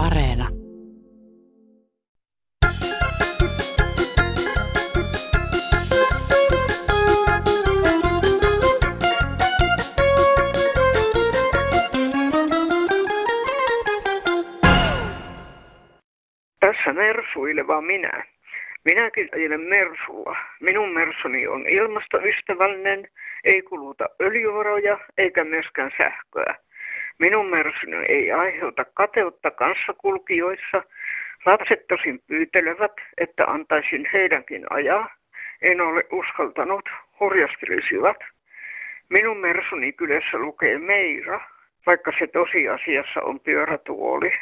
Areena. Tässä mersuileva minä. Minäkin ajelen Mersulla. Minun Mersuni on ilmastoystävällinen, ei kuluta öljyvaroja eikä myöskään sähköä. Minun Mersuni ei aiheuta kateutta kanssakulkijoissa. Lapset tosin pyytelevät, että antaisin heidänkin ajaa. En ole uskaltanut, hurjastelisivat. Minun Mersuni kylässä lukee Meira, vaikka se tosiasiassa on pyörätuoli.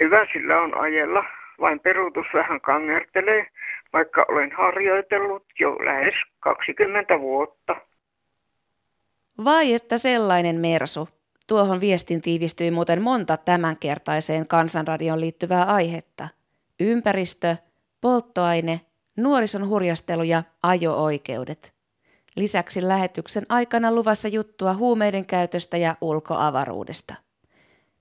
Hyvä sillä on ajella, vain peruutus vähän kangertelee, vaikka olen harjoitellut jo lähes 20 vuotta. Vai että sellainen Mersu. Tuohon viestin tiivistyi muuten monta tämänkertaiseen kansanradion liittyvää aihetta. Ympäristö, polttoaine, nuorison hurjastelu ja ajo-oikeudet. Lisäksi lähetyksen aikana luvassa juttua huumeiden käytöstä ja ulkoavaruudesta.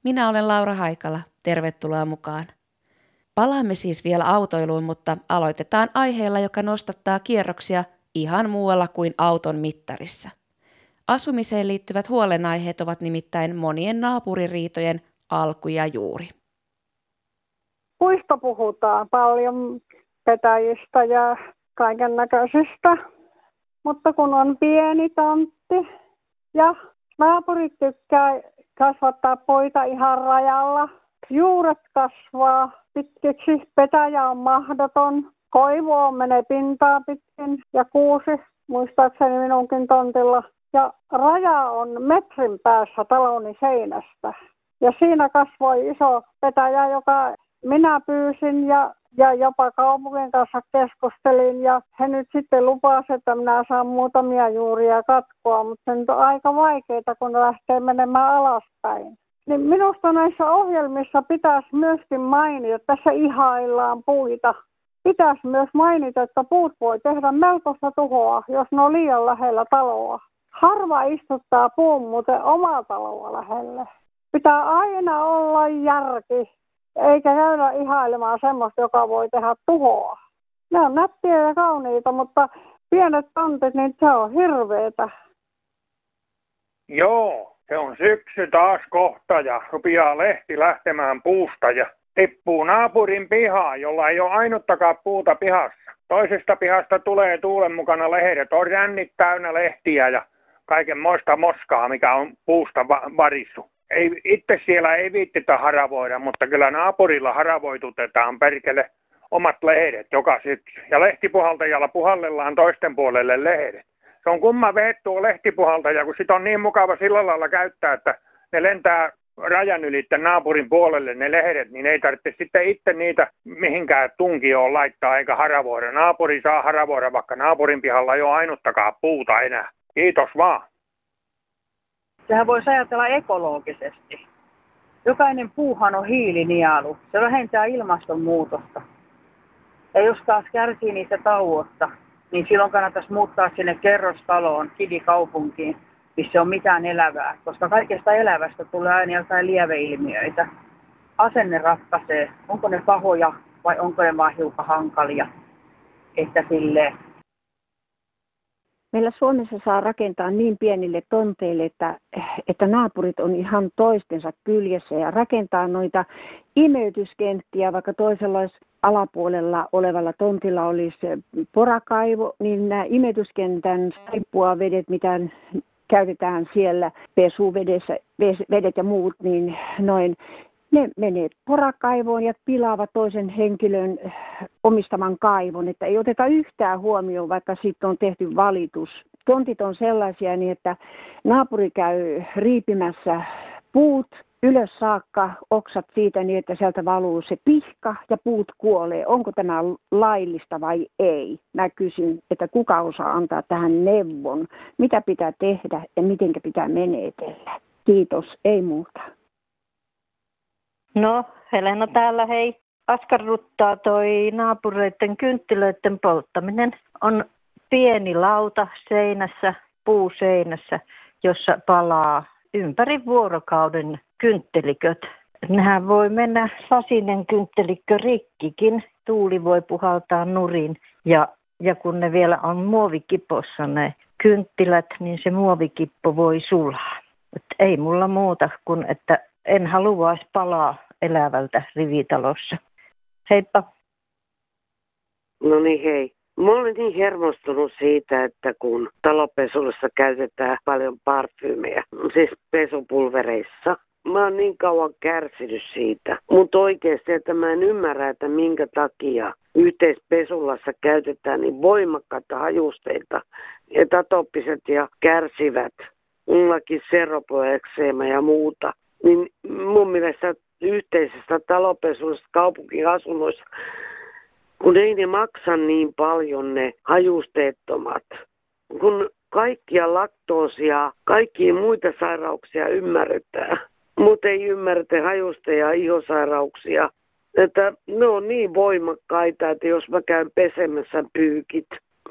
Minä olen Laura Haikala. Tervetuloa mukaan. Palaamme siis vielä autoiluun, mutta aloitetaan aiheella, joka nostattaa kierroksia ihan muualla kuin auton mittarissa. Asumiseen liittyvät huolenaiheet ovat nimittäin monien naapuririitojen alku ja juuri. Puista puhutaan paljon petäjistä ja kaiken näköisestä, mutta kun on pieni tontti ja naapurit tykkää kasvattaa poita ihan rajalla, juuret kasvaa pitkiksi, petäjä on mahdoton, koivu menee pintaa pitkin ja kuusi, muistaakseni minunkin tontilla. Ja raja on metrin päässä taloni seinästä. Ja siinä kasvoi iso petäjä, joka minä pyysin ja, ja jopa kaupungin kanssa keskustelin. Ja he nyt sitten lupasi, että minä saan muutamia juuria katkoa, mutta se on aika vaikeaa, kun lähtee menemään alaspäin. Niin minusta näissä ohjelmissa pitäisi myöskin mainita, tässä ihaillaan puita. Pitäisi myös mainita, että puut voi tehdä melkoista tuhoa, jos ne on liian lähellä taloa. Harva istuttaa puun muuten omaa taloa lähelle. Pitää aina olla järki, eikä käydä ihailemaan semmoista, joka voi tehdä tuhoa. Ne on nättiä ja kauniita, mutta pienet tontit, niin se on hirveetä. Joo, se on syksy taas kohta ja rupeaa lehti lähtemään puusta ja tippuu naapurin pihaa, jolla ei ole ainuttakaan puuta pihassa. Toisesta pihasta tulee tuulen mukana lehdet, on rännit täynnä lehtiä ja kaiken moista moskaa, mikä on puusta va- varissu. Ei, itse siellä ei viittitä haravoida, mutta kyllä naapurilla haravoitutetaan perkele omat lehdet joka syksy. Ja lehtipuhaltajalla puhallellaan toisten puolelle lehdet se on kumma vehet tuo lehtipuhaltaja, kun sitä on niin mukava sillä lailla käyttää, että ne lentää rajan ylitten naapurin puolelle ne lehdet, niin ei tarvitse sitten itse niitä mihinkään tunkioon laittaa eikä haravoida. Naapuri saa haravoida, vaikka naapurin pihalla ei ole ainuttakaan puuta enää. Kiitos vaan. Sehän voisi ajatella ekologisesti. Jokainen puuhan on hiilinielu. Se vähentää ilmastonmuutosta. Ja jos taas kärsii niistä tauosta, niin silloin kannattaisi muuttaa sinne kerrostaloon, kivikaupunkiin, missä on mitään elävää, koska kaikesta elävästä tulee aina jotain lieveilmiöitä. Asenne ratkaisee, onko ne pahoja vai onko ne vain hiukan hankalia. Että sille Meillä Suomessa saa rakentaa niin pienille tonteille, että, että naapurit on ihan toistensa kyljessä ja rakentaa noita imeytyskenttiä, vaikka toisella olisi alapuolella olevalla tontilla olisi porakaivo, niin nämä saippua vedet, mitä käytetään siellä, pesuvedessä, vedet ja muut, niin noin, ne menee porakaivoon ja pilaavat toisen henkilön omistaman kaivon, että ei oteta yhtään huomioon, vaikka sitten on tehty valitus. Tontit on sellaisia niin, että naapuri käy riipimässä puut ylös saakka oksat siitä niin, että sieltä valuu se pihka ja puut kuolee. Onko tämä laillista vai ei? Mä kysyn, että kuka osaa antaa tähän neuvon, mitä pitää tehdä ja miten pitää menetellä. Kiitos, ei muuta. No, Helena täällä, hei. Askarruttaa toi naapureiden kynttilöiden polttaminen. On pieni lauta seinässä, puuseinässä, jossa palaa ympäri vuorokauden kyntteliköt. Nehän voi mennä sasinen kynttelikkö rikkikin. Tuuli voi puhaltaa nurin ja, ja kun ne vielä on muovikipossa ne kynttilät, niin se muovikippo voi sulaa. Et ei mulla muuta kuin, että en haluaisi palaa elävältä rivitalossa. Heippa. No niin hei. Mä olen niin hermostunut siitä, että kun talopesulussa käytetään paljon parfyymejä, siis pesupulvereissa, mä oon niin kauan kärsinyt siitä. Mutta oikeasti, että mä en ymmärrä, että minkä takia yhteispesulassa käytetään niin voimakkaita hajusteita, että atoppiset ja kärsivät, mullakin seropoekseema ja muuta. Niin mun mielestä yhteisestä talopesusta kaupunkiasunnoissa kun ei ne maksa niin paljon ne hajusteettomat. Kun kaikkia laktoosia, kaikkia muita sairauksia ymmärretään, mutta ei ymmärretä hajuste- ja ihosairauksia. Että ne on niin voimakkaita, että jos mä käyn pesemässä pyykit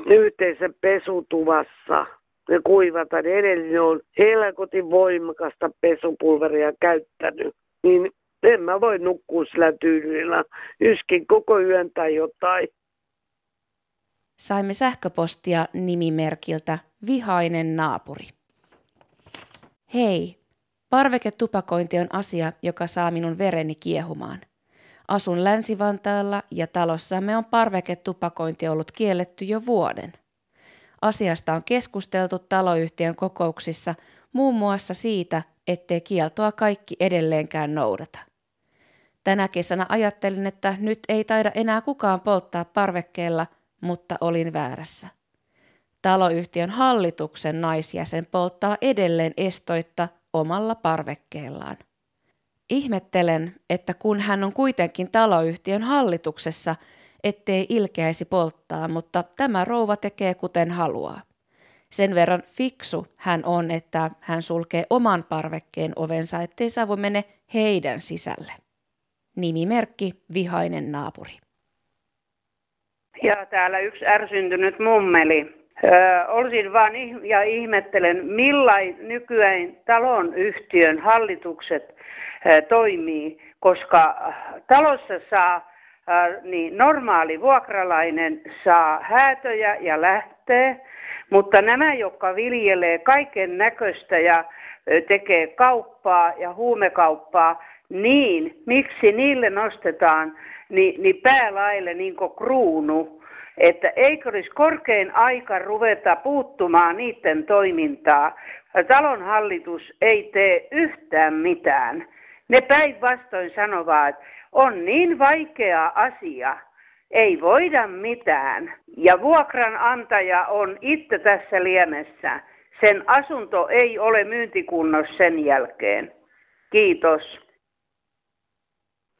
yhteisen pesutuvassa ja kuivata, niin edelleen on helkotin voimakasta pesupulveria käyttänyt. Niin en mä voi nukkua sillä tyylillä. Yskin koko yön tai jotain. Saimme sähköpostia nimimerkiltä Vihainen naapuri. Hei, parveketupakointi on asia, joka saa minun vereni kiehumaan. Asun Länsi-Vantaalla ja talossamme on parveketupakointi ollut kielletty jo vuoden. Asiasta on keskusteltu taloyhtiön kokouksissa muun muassa siitä, ettei kieltoa kaikki edelleenkään noudata. Tänä kesänä ajattelin, että nyt ei taida enää kukaan polttaa parvekkeella, mutta olin väärässä. Taloyhtiön hallituksen naisjäsen polttaa edelleen estoitta omalla parvekkeellaan. Ihmettelen, että kun hän on kuitenkin taloyhtiön hallituksessa, ettei ilkeäisi polttaa, mutta tämä rouva tekee kuten haluaa. Sen verran fiksu hän on, että hän sulkee oman parvekkeen ovensa, ettei savu mene heidän sisälle. Nimimerkki Vihainen naapuri. Ja täällä yksi ärsyntynyt mummeli. Öö, olisin vaan ja ihmettelen, millain nykyään talon yhtiön hallitukset öö, toimii, koska talossa saa niin normaali vuokralainen saa häätöjä ja lähtee, mutta nämä, jotka viljelee kaiken näköistä ja tekee kauppaa ja huumekauppaa, niin, miksi niille nostetaan niin, niin päälaille niin kuin kruunu, että eikö olisi korkein aika ruveta puuttumaan niiden toimintaa. Talon hallitus ei tee yhtään mitään. Ne päinvastoin sanovat, on niin vaikea asia, ei voida mitään. Ja vuokranantaja on itse tässä liemessä. Sen asunto ei ole myyntikunnossa sen jälkeen. Kiitos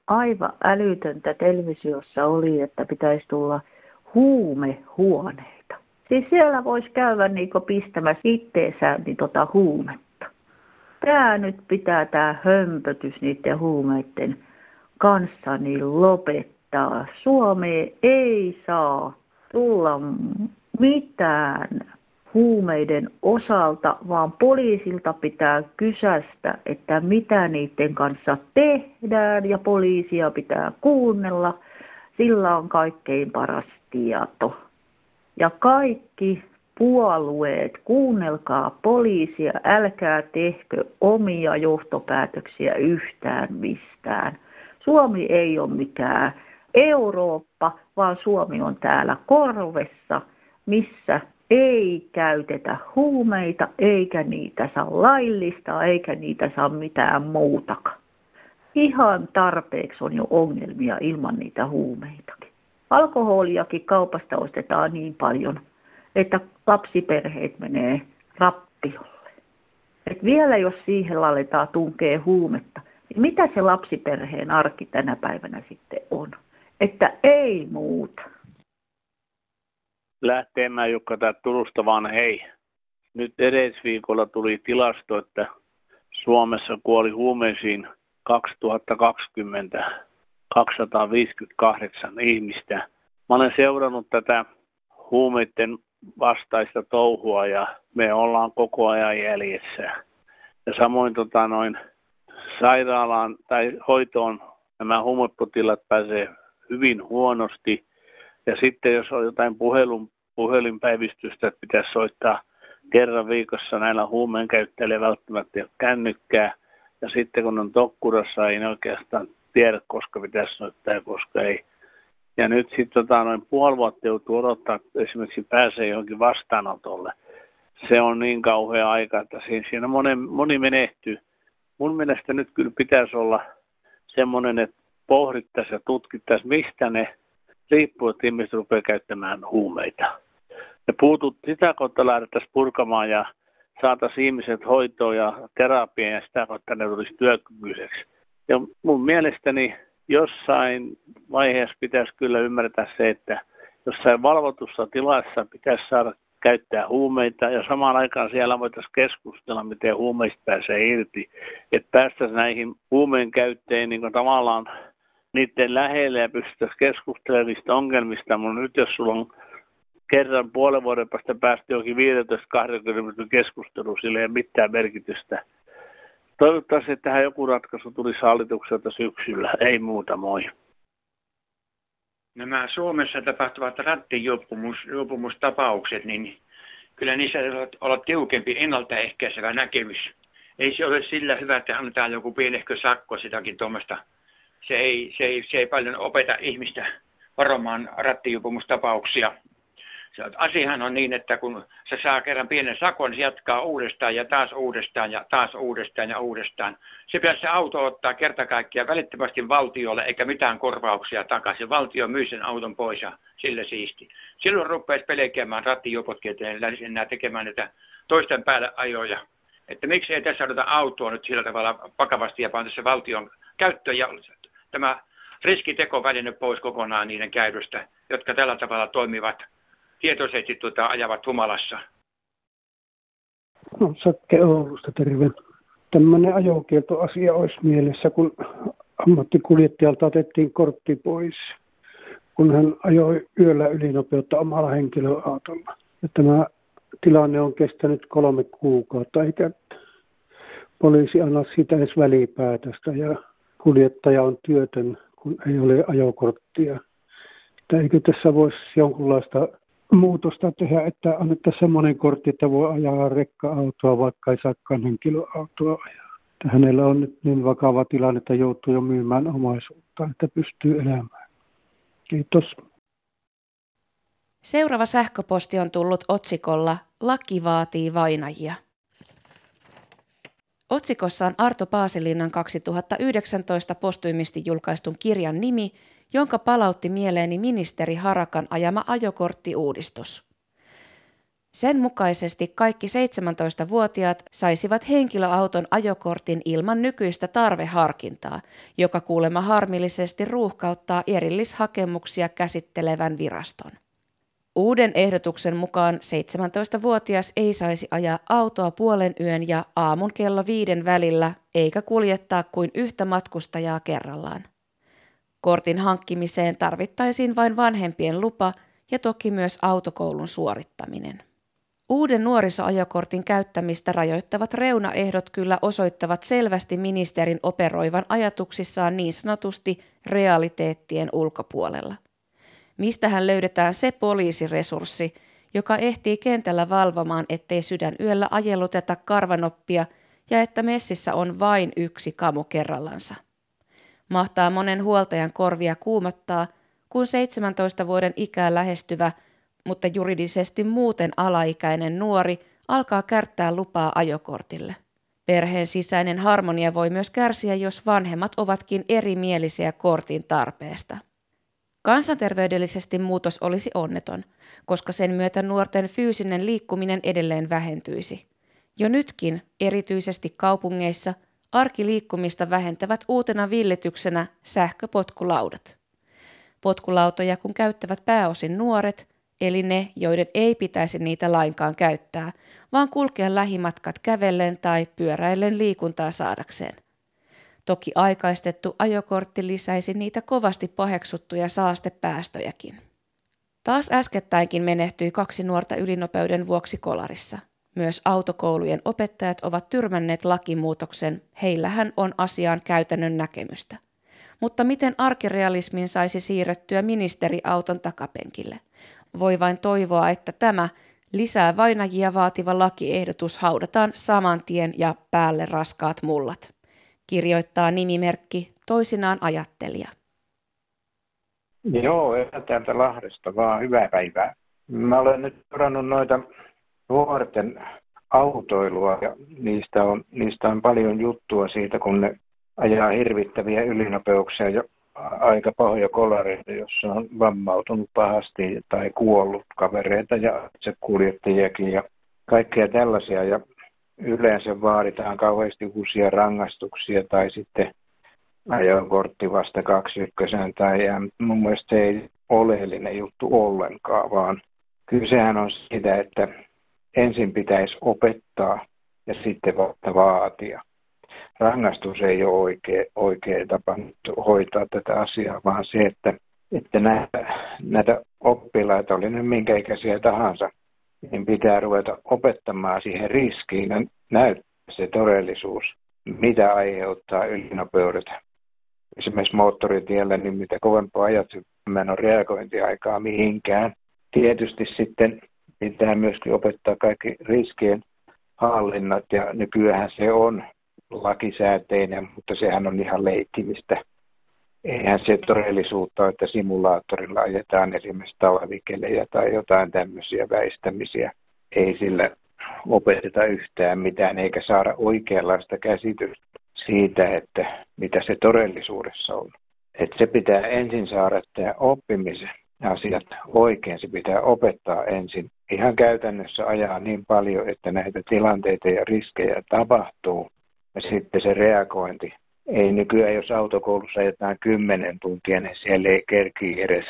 aivan älytöntä televisiossa oli, että pitäisi tulla huumehuoneita. Siis siellä voisi käydä niin pistämässä itteensä niin tota huumetta. Tämä nyt pitää tämä hömpötys niiden huumeiden kanssa niin lopettaa. Suomeen ei saa tulla mitään huumeiden osalta, vaan poliisilta pitää kysästä, että mitä niiden kanssa tehdään ja poliisia pitää kuunnella. Sillä on kaikkein paras tieto. Ja kaikki puolueet, kuunnelkaa poliisia, älkää tehkö omia johtopäätöksiä yhtään mistään. Suomi ei ole mikään Eurooppa, vaan Suomi on täällä korvessa, missä ei käytetä huumeita, eikä niitä saa laillistaa, eikä niitä saa mitään muutakaan. Ihan tarpeeksi on jo ongelmia ilman niitä huumeitakin. Alkoholiakin kaupasta ostetaan niin paljon, että lapsiperheet menee rappiolle. Et vielä jos siihen aletaan tunkea huumetta, niin mitä se lapsiperheen arki tänä päivänä sitten on? Että ei muuta lähteemään, joka tää Turusta vaan hei. Nyt edellisviikolla tuli tilasto, että Suomessa kuoli huumeisiin 2020 258 ihmistä. Mä olen seurannut tätä huumeiden vastaista touhua ja me ollaan koko ajan jäljessä. Ja samoin tota noin, sairaalaan tai hoitoon nämä huumepotilaat pääsee hyvin huonosti. Ja sitten jos on jotain puhelun, puhelinpäivystystä, että pitäisi soittaa kerran viikossa näillä huumeen käyttäjillä välttämättä ole kännykkää. Ja sitten kun on tokkurassa, ei oikeastaan tiedä, koska pitäisi soittaa ja koska ei. Ja nyt sitten tota, noin puoli vuotta joutuu odottaa, että esimerkiksi pääsee johonkin vastaanotolle. Se on niin kauhea aika, että siinä, siinä moni, moni menehtyy. Mun mielestä nyt kyllä pitäisi olla semmoinen, että pohdittaisiin ja tutkittaisiin, mistä ne riippuu, että ihmiset rupeaa käyttämään huumeita. Ja puutut, sitä kautta lähdettäisiin purkamaan ja saataisiin ihmiset hoitoon ja terapiaan ja sitä kautta ne tulisi työkykyiseksi. Ja mun mielestäni jossain vaiheessa pitäisi kyllä ymmärtää se, että jossain valvotussa tilassa pitäisi saada käyttää huumeita ja samaan aikaan siellä voitaisiin keskustella, miten huumeista pääsee irti. Että päästäisiin näihin huumeen käyttäjiin niin tavallaan niiden lähelle ja pystyttäisiin keskustelemaan niistä ongelmista, mutta nyt jos sulla on kerran puolen vuoden päästä päästä johonkin 15-20 minuutin keskusteluun, sillä ei ole mitään merkitystä. Toivottavasti että tähän joku ratkaisu tulisi hallitukselta syksyllä, ei muuta moi. Nämä Suomessa tapahtuvat rattijuopumustapaukset, niin kyllä niissä olla tiukempi ennaltaehkäisevä näkemys. Ei se ole sillä hyvä, että annetaan joku pienehkö sakko sitäkin tuommoista. Se ei, se, ei, se ei paljon opeta ihmistä varomaan rattijuopumustapauksia asiahan on niin, että kun se saa kerran pienen sakon, se jatkaa uudestaan ja taas uudestaan ja taas uudestaan ja uudestaan. Se pitäisi se auto ottaa kerta kaikkiaan välittömästi valtiolle eikä mitään korvauksia takaisin. Valtio myy sen auton pois ja sille siisti. Silloin rupeaisi pelkäämään rattijuopotkin, että lähdisi enää tekemään näitä toisten päälle ajoja. Että miksi ei tässä odota autoa nyt sillä tavalla vakavasti ja panna se valtion käyttöön ja tämä riskitekoväline pois kokonaan niiden käytöstä, jotka tällä tavalla toimivat tietoisesti tuota, ajavat humalassa. No, Sakke Oulusta, terve. Tämmöinen ajokieltoasia olisi mielessä, kun ammattikuljettajalta otettiin kortti pois, kun hän ajoi yöllä ylinopeutta omalla henkilöautolla. Ja tämä tilanne on kestänyt kolme kuukautta, eikä poliisi anna sitä edes välipäätöstä ja kuljettaja on työtön, kun ei ole ajokorttia. Että eikö tässä voisi jonkunlaista muutosta tehdä, että annettaisiin semmoinen kortti, että voi ajaa rekka-autoa, vaikka ei saakaan henkilöautoa ajaa. Että hänellä on nyt niin vakava tilanne, että joutuu jo myymään omaisuutta, että pystyy elämään. Kiitos. Seuraava sähköposti on tullut otsikolla Laki vaatii vainajia. Otsikossa on Arto Paasilinnan 2019 postuimisti julkaistun kirjan nimi – jonka palautti mieleeni ministeri Harakan ajama ajokorttiuudistus. Sen mukaisesti kaikki 17-vuotiaat saisivat henkilöauton ajokortin ilman nykyistä tarveharkintaa, joka kuulemma harmillisesti ruuhkauttaa erillishakemuksia käsittelevän viraston. Uuden ehdotuksen mukaan 17-vuotias ei saisi ajaa autoa puolen yön ja aamun kello viiden välillä eikä kuljettaa kuin yhtä matkustajaa kerrallaan. Kortin hankkimiseen tarvittaisiin vain vanhempien lupa ja toki myös autokoulun suorittaminen. Uuden nuorisoajokortin käyttämistä rajoittavat reunaehdot kyllä osoittavat selvästi ministerin operoivan ajatuksissaan niin sanotusti realiteettien ulkopuolella. Mistähän löydetään se poliisiresurssi, joka ehtii kentällä valvomaan, ettei sydän yöllä ajelluteta karvanoppia ja että messissä on vain yksi kamu kerrallansa. Mahtaa monen huoltajan korvia kuumottaa, kun 17 vuoden ikää lähestyvä, mutta juridisesti muuten alaikäinen nuori alkaa kärttää lupaa ajokortille. Perheen sisäinen harmonia voi myös kärsiä, jos vanhemmat ovatkin erimielisiä kortin tarpeesta. Kansanterveydellisesti muutos olisi onneton, koska sen myötä nuorten fyysinen liikkuminen edelleen vähentyisi. Jo nytkin, erityisesti kaupungeissa, arkiliikkumista vähentävät uutena villityksenä sähköpotkulaudat. Potkulautoja kun käyttävät pääosin nuoret, eli ne, joiden ei pitäisi niitä lainkaan käyttää, vaan kulkea lähimatkat kävellen tai pyöräillen liikuntaa saadakseen. Toki aikaistettu ajokortti lisäisi niitä kovasti paheksuttuja saastepäästöjäkin. Taas äskettäinkin menehtyi kaksi nuorta ylinopeuden vuoksi kolarissa. Myös autokoulujen opettajat ovat tyrmänneet lakimuutoksen, heillähän on asiaan käytännön näkemystä. Mutta miten arkirealismin saisi siirrettyä ministeriauton takapenkille? Voi vain toivoa, että tämä lisää vainajia vaativa lakiehdotus haudataan saman tien ja päälle raskaat mullat. Kirjoittaa nimimerkki toisinaan ajattelija. Joo, täältä Lahdesta vaan hyvää päivää. Mä olen nyt seurannut noita nuorten autoilua ja niistä on, niistä on paljon juttua siitä, kun ne ajaa hirvittäviä ylinopeuksia ja aika pahoja kolareita, jossa on vammautunut pahasti tai kuollut kavereita ja se kuljettajiakin ja kaikkea tällaisia. Ja yleensä vaaditaan kauheasti uusia rangaistuksia tai sitten ajokortti vasta kaksi ykkösen tai ja mun mielestä se ei oleellinen juttu ollenkaan, vaan kysehän on siitä, että ensin pitäisi opettaa ja sitten vaatia. Rangaistus ei ole oikea, oikea tapa hoitaa tätä asiaa, vaan se, että, että näitä, näitä oppilaita, oli ne minkä ikäisiä tahansa, niin pitää ruveta opettamaan siihen riskiin ja näyttää se todellisuus, mitä aiheuttaa ylinopeudet. Esimerkiksi moottoritiellä, niin mitä kovempaa ajat, on reagointiaikaa mihinkään. Tietysti sitten pitää myöskin opettaa kaikki riskien hallinnat ja nykyään se on lakisääteinen, mutta sehän on ihan leikkimistä. Eihän se todellisuutta, että simulaattorilla ajetaan esimerkiksi talvikelejä tai jotain tämmöisiä väistämisiä. Ei sillä opeteta yhtään mitään eikä saada oikeanlaista käsitystä siitä, että mitä se todellisuudessa on. Että se pitää ensin saada tämä oppimisen asiat oikein. Se pitää opettaa ensin. Ihan käytännössä ajaa niin paljon, että näitä tilanteita ja riskejä tapahtuu. Ja sitten se reagointi. Ei nykyään, jos autokoulussa ajetaan kymmenen tuntia, niin siellä ei kerki edes,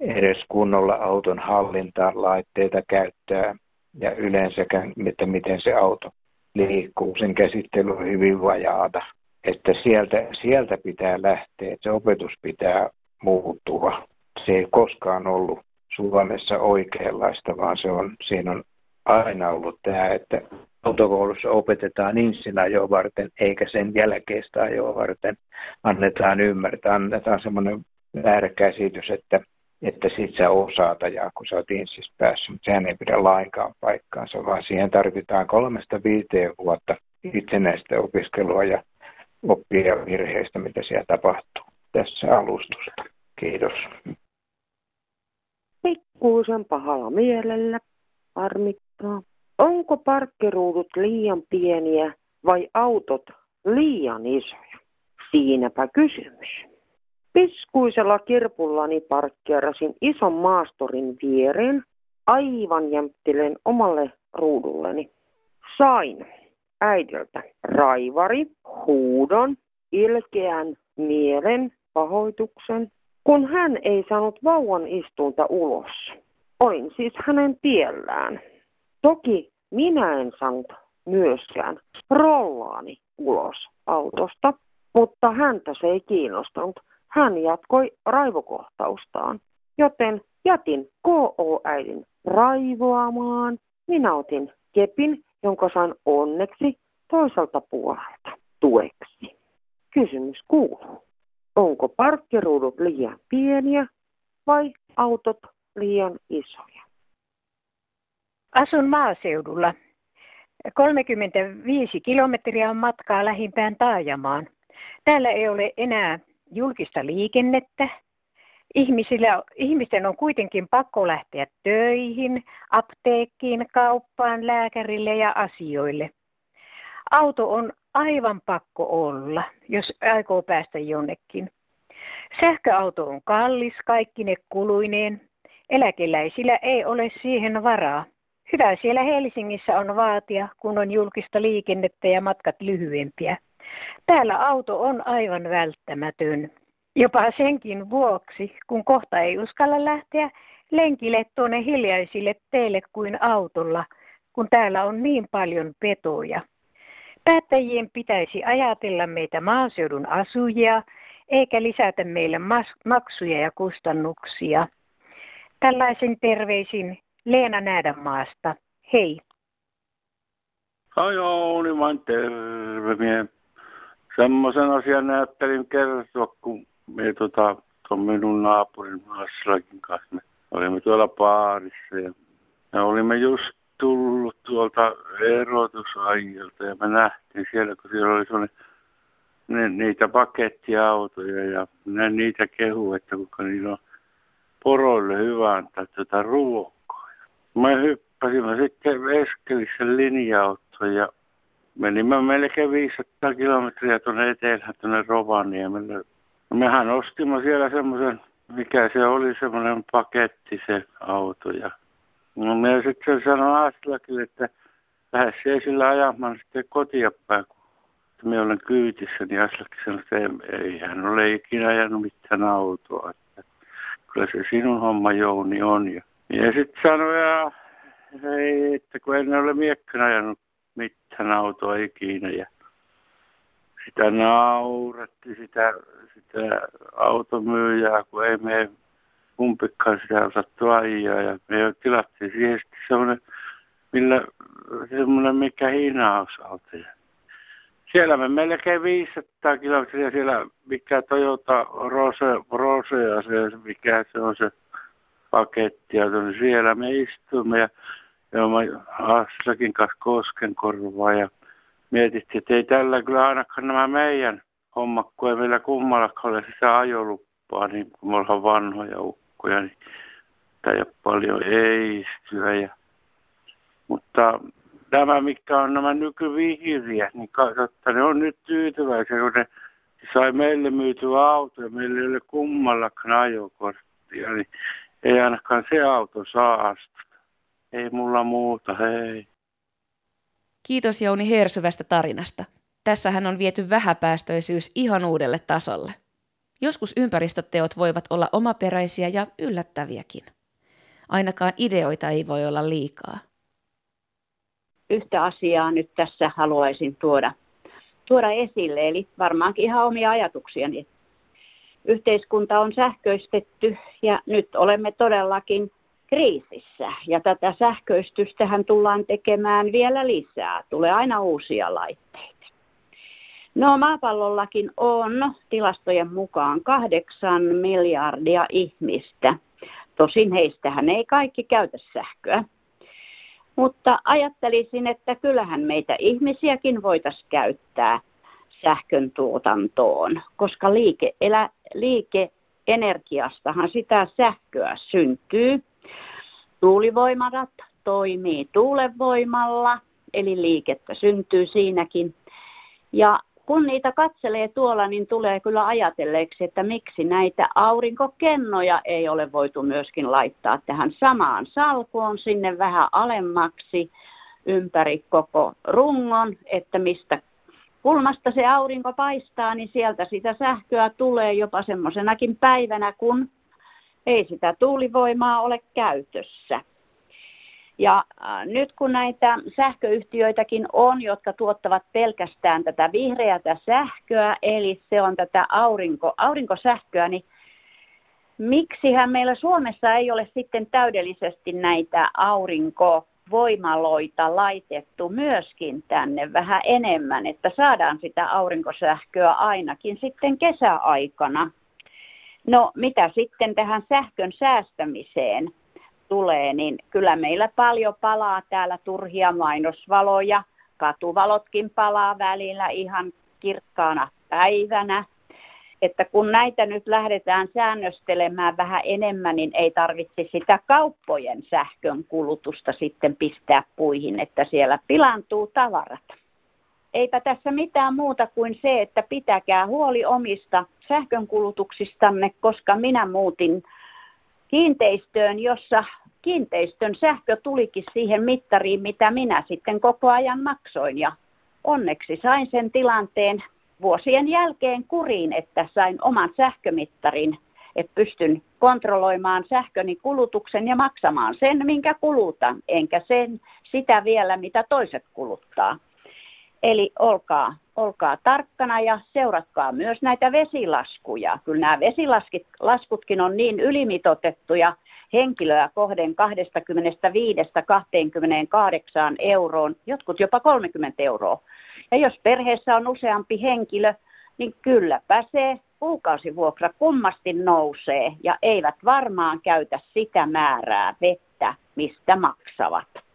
edes kunnolla auton hallintaa, laitteita käyttää ja yleensäkään, että miten se auto liikkuu. Sen käsittely on hyvin vajaata. Että sieltä, sieltä pitää lähteä, että se opetus pitää muuttua se ei koskaan ollut Suomessa oikeanlaista, vaan se on, siinä on aina ollut tämä, että autokoulussa opetetaan ensin ajoa varten, eikä sen jälkeistä ajoa varten annetaan ymmärtää, annetaan semmoinen väärä käsitys, että, että sit sä osaat ajaa, kun sä oot ensin päässyt, mutta sehän ei pidä lainkaan paikkaansa, vaan siihen tarvitaan kolmesta viiteen vuotta itsenäistä opiskelua ja oppia virheistä, mitä siellä tapahtuu. Tässä alustusta. Kiitos pikkuisen pahalla mielellä, harmittaa. Onko parkkiruudut liian pieniä vai autot liian isoja? Siinäpä kysymys. Piskuisella kirpullani parkkeerasin ison maastorin viereen, aivan jämptilen omalle ruudulleni. Sain äidiltä raivari, huudon, ilkeän mielen, pahoituksen, kun hän ei saanut vauvan istunta ulos. Olin siis hänen tiellään. Toki minä en saanut myöskään rollaani ulos autosta, mutta häntä se ei kiinnostanut. Hän jatkoi raivokohtaustaan, joten jätin KO-äidin raivoamaan. Minä otin kepin, jonka sain onneksi toiselta puolelta tueksi. Kysymys kuuluu. Onko parkkiruudut liian pieniä vai autot liian isoja? Asun maaseudulla. 35 kilometriä on matkaa lähimpään taajamaan. Täällä ei ole enää julkista liikennettä. Ihmisillä, ihmisten on kuitenkin pakko lähteä töihin, apteekkiin, kauppaan, lääkärille ja asioille. Auto on aivan pakko olla, jos aikoo päästä jonnekin. Sähköauto on kallis kaikkine kuluineen. Eläkeläisillä ei ole siihen varaa. Hyvä siellä Helsingissä on vaatia, kun on julkista liikennettä ja matkat lyhyempiä. Täällä auto on aivan välttämätön. Jopa senkin vuoksi, kun kohta ei uskalla lähteä lenkille tuonne hiljaisille teille kuin autolla, kun täällä on niin paljon petoja. Päättäjien pitäisi ajatella meitä maaseudun asujia, eikä lisätä meille maksuja ja kustannuksia. Tällaisen terveisin Leena Näädänmaasta. Hei! Niin vain terve. Mie semmoisen asian näyttelin kertoa, kun me tota, tuon minun naapurin Aslakin kanssa. Me olimme tuolla baarissa ja me olimme just tullut tuolta erotusajilta ja me nähtiin siellä, kun siellä oli ne, niitä pakettiautoja ja ne niitä kehu, että kuinka niillä on poroille hyvä antaa tuota ruokaa. Me hyppäsimme sitten Eskelissä linja ja menimme melkein 500 kilometriä tuonne etelään, tuonne Rovaniemelle. Mehän ostimme siellä semmoisen, mikä se oli, semmoinen paketti se auto. Ja no me sitten sanoin Aslakin, että siellä sillä ajamaan sitten kotia päin, kun me olen kyytissä, niin Aslakin sanoi, että ei, hän ole ikinä ajanut mitään autoa. Että kyllä se sinun homma Jouni on. Ja, ja sitten sanoi, ja, ei, että kun en ole miekkänä ajanut mitään autoa ikinä. Ja sitä nauratti sitä, sitä automyyjää, kun ei me kumpikaan sitä osattu ajaa. Ja me tilattiin siihen semmoinen, millä, semmoinen mikä hinausauto. Siellä me melkein 500 kilometriä siellä, mikä Toyota Rose, Rose ja se, mikä se on se paketti, ja siellä me istumme ja, ja mä Aslakin kanssa koskenkorvaa ja mietittiin, että ei tällä kyllä ainakaan nämä meidän hommat, kun ei meillä kummallakaan ole sitä ajoluppaa, niin kun me ollaan vanhoja ukkoja, niin tämä ei ole paljon eistyä. Ja, mutta tämä, mikä on nämä nykyvihriä, niin katsotaan, ne on nyt tyytyväisiä, kun ne sai meille myytyä auto ja meillä ei ole kummallakaan ajokorttia, niin ei ainakaan se auto saastu. Ei mulla muuta, hei. Kiitos Jouni Hersyvästä tarinasta. Tässähän on viety vähäpäästöisyys ihan uudelle tasolle. Joskus ympäristöteot voivat olla omaperäisiä ja yllättäviäkin. Ainakaan ideoita ei voi olla liikaa. Yhtä asiaa nyt tässä haluaisin tuoda, tuoda esille, eli varmaankin ihan omia ajatuksiani. Yhteiskunta on sähköistetty ja nyt olemme todellakin kriisissä. Ja tätä sähköistystähän tullaan tekemään vielä lisää. Tulee aina uusia laitteita. No maapallollakin on tilastojen mukaan kahdeksan miljardia ihmistä. Tosin heistähän ei kaikki käytä sähköä. Mutta ajattelisin, että kyllähän meitä ihmisiäkin voitaisiin käyttää sähkön tuotantoon, koska liike, elä, liikeenergiastahan sitä sähköä syntyy. Tuulivoimarat toimii tuulevoimalla, eli liikettä syntyy siinäkin. Ja kun niitä katselee tuolla, niin tulee kyllä ajatelleeksi, että miksi näitä aurinkokennoja ei ole voitu myöskin laittaa tähän samaan salkuun sinne vähän alemmaksi ympäri koko rungon, että mistä kulmasta se aurinko paistaa, niin sieltä sitä sähköä tulee jopa semmoisenakin päivänä, kun ei sitä tuulivoimaa ole käytössä. Ja äh, nyt kun näitä sähköyhtiöitäkin on, jotka tuottavat pelkästään tätä vihreätä sähköä, eli se on tätä aurinko, aurinkosähköä, niin miksihän meillä Suomessa ei ole sitten täydellisesti näitä aurinkovoimaloita laitettu myöskin tänne vähän enemmän, että saadaan sitä aurinkosähköä ainakin sitten kesäaikana. No mitä sitten tähän sähkön säästämiseen tulee, niin kyllä meillä paljon palaa täällä turhia mainosvaloja. Katuvalotkin palaa välillä ihan kirkkaana päivänä. Että kun näitä nyt lähdetään säännöstelemään vähän enemmän, niin ei tarvitse sitä kauppojen sähkön kulutusta sitten pistää puihin, että siellä pilantuu tavarat eipä tässä mitään muuta kuin se, että pitäkää huoli omista sähkönkulutuksistanne, koska minä muutin kiinteistöön, jossa kiinteistön sähkö tulikin siihen mittariin, mitä minä sitten koko ajan maksoin. Ja onneksi sain sen tilanteen vuosien jälkeen kuriin, että sain oman sähkömittarin, että pystyn kontrolloimaan sähköni kulutuksen ja maksamaan sen, minkä kulutan, enkä sen sitä vielä, mitä toiset kuluttaa. Eli olkaa olkaa tarkkana ja seuratkaa myös näitä vesilaskuja. Kyllä nämä vesilaskutkin on niin ylimitotettuja henkilöä kohden 25-28 euroon, jotkut jopa 30 euroa. Ja jos perheessä on useampi henkilö, niin kylläpä se kuukausivuokra kummasti nousee ja eivät varmaan käytä sitä määrää vettä, mistä maksavat.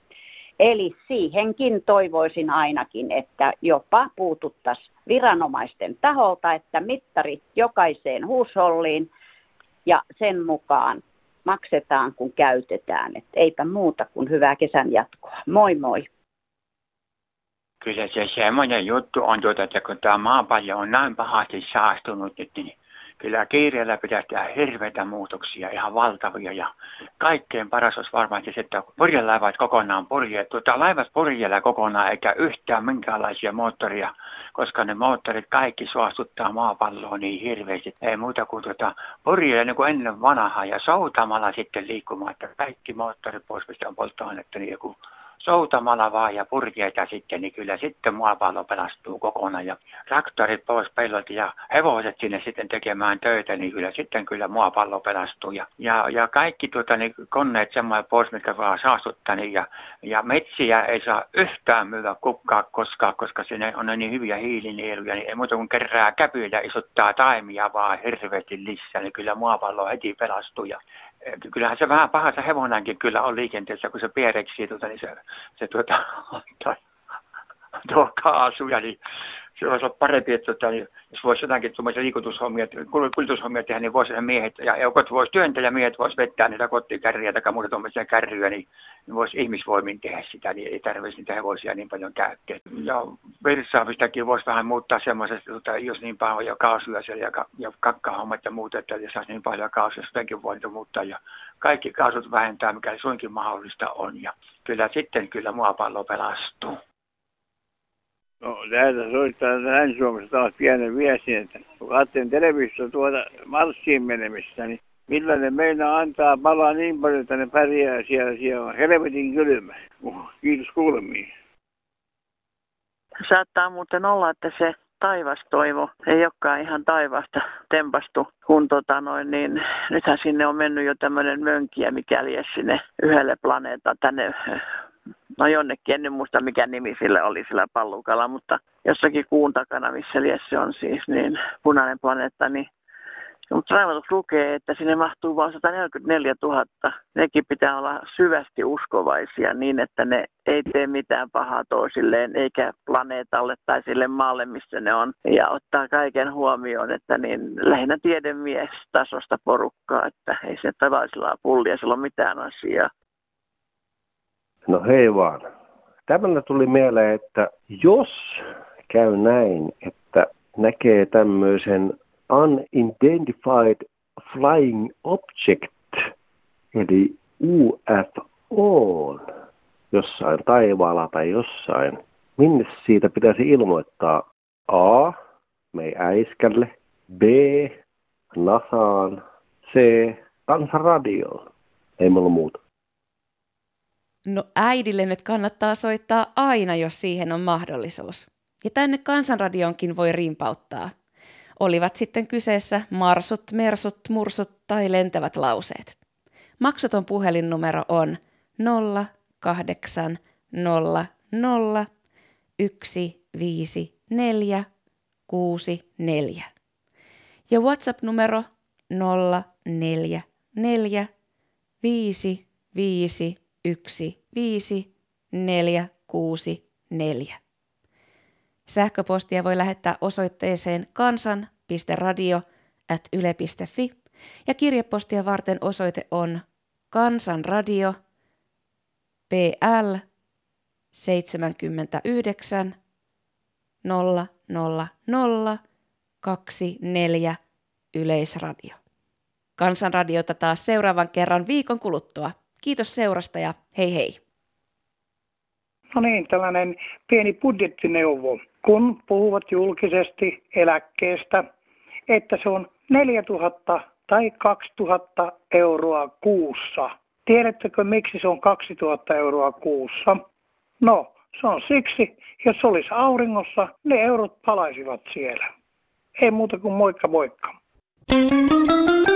Eli siihenkin toivoisin ainakin, että jopa puututtaisiin viranomaisten taholta, että mittarit jokaiseen huusholliin ja sen mukaan maksetaan, kun käytetään. Et eipä muuta kuin hyvää kesän jatkoa. Moi moi! Kyllä se semmoinen juttu on, tuota, että kun tämä maapallo on näin pahasti saastunut, että niin kyllä kiireellä pitää tehdä hirveitä muutoksia, ihan valtavia. Ja kaikkein paras olisi varmasti se, että purjelaivat kokonaan purje, tuota, laivat purjella kokonaan eikä yhtään minkäänlaisia moottoria, koska ne moottorit kaikki suostuttaa maapalloa niin hirveästi. Ei muuta kuin tuota, purjeella niin kuin ennen vanhaa ja soutamalla sitten liikkumaan, että kaikki moottorit pois mistä polttoainetta, niin joku soutamalla vaan ja purjeita sitten, niin kyllä sitten maapallo pelastuu kokonaan. Ja traktorit pois pellolta ja hevoset sinne sitten tekemään töitä, niin kyllä sitten kyllä maapallo pelastuu. Ja, ja, ja kaikki tuota, niin koneet semmoinen pois, mitkä vaan saastuttaa, niin ja, ja metsiä ei saa yhtään myydä kukkaa koskaan, koska sinne on niin hyviä hiilinieluja, niin ei muuta kuin kerää käpyillä isottaa taimia vaan hirveästi lisää, niin kyllä maapallo heti pelastuu. Ja kyllähän se vähän pahassa hevonenkin kyllä on liikenteessä, kun se piereksi tuota, niin se, se tuota, tuo kaasuja, niin se olisi ollut parempi, että tota, niin, jos voisi jotakin tuommoisia liikutushommia, kuljetushommia tehdä, niin voisi miehet ja eukot voisi työntää ja miehet voisi vettää niitä kotikärriä tai muuta tuommoisia kärryjä, niin, niin voisi ihmisvoimin tehdä sitä, niin ei tarvitsisi niitä hevosia niin paljon käyttää. Ja versaavistakin voisi vähän muuttaa semmoisesta, tota, jos niin paljon kaasuja siellä ja, ja kakkahommat ja muuta, että jos saisi niin paljon kaasuja, sitäkin voi muuttaa ja kaikki kaasut vähentää, mikä suinkin mahdollista on ja kyllä sitten kyllä maapallo pelastuu. No täältä soittaa Länsi-Suomessa taas pienen viestin, että kun katsoin televisio tuota marssiin menemistä, niin millainen meinaa antaa palaa niin paljon, että ne pärjää siellä, siellä on helvetin kylmä. Uh, kiitos kuulemiin. Saattaa muuten olla, että se taivastoivo ei olekaan ihan taivaasta tempastu, kun tota noin, niin nythän sinne on mennyt jo tämmöinen mönkiä, mikäli sinne yhdelle planeetta tänne no jonnekin, en muista mikä nimi sille oli sillä pallukalla, mutta jossakin kuun takana, missä lies se on siis, niin punainen planeetta, niin mutta Raamatus lukee, että sinne mahtuu vain 144 000. Nekin pitää olla syvästi uskovaisia niin, että ne ei tee mitään pahaa toisilleen, eikä planeetalle tai sille maalle, missä ne on. Ja ottaa kaiken huomioon, että niin lähinnä tiedemies tasosta porukkaa, että ei se tavallisella pulliasella ole mitään asiaa. No hei vaan. Tämmöinen tuli mieleen, että jos käy näin, että näkee tämmöisen unidentified flying object, eli UFO, jossain taivaalla tai jossain, minne siitä pitäisi ilmoittaa A, meidän äiskälle, B, NASAan, C, kansanradioon. Ei mulla muuta. No äidille nyt kannattaa soittaa aina, jos siihen on mahdollisuus. Ja tänne kansanradionkin voi rimpauttaa. Olivat sitten kyseessä marsut, mersut, mursut tai lentävät lauseet. Maksuton puhelinnumero on 0800 154 64. Ja WhatsApp-numero 044 55 1 5 4 6 4. Sähköpostia voi lähettää osoitteeseen kansan.radio.yle.fi ja kirjepostia varten osoite on Kansanradio PL 79 000 24 Yleisradio. Kansanradiota taas seuraavan kerran viikon kuluttua. Kiitos seurasta ja hei hei. No niin, tällainen pieni budjettineuvo. Kun puhuvat julkisesti eläkkeestä, että se on 4000 tai 2000 euroa kuussa. Tiedättekö, miksi se on 2000 euroa kuussa? No, Se on siksi, jos se olisi auringossa, ne eurot palaisivat siellä. Ei muuta kuin moikka moikka. thank you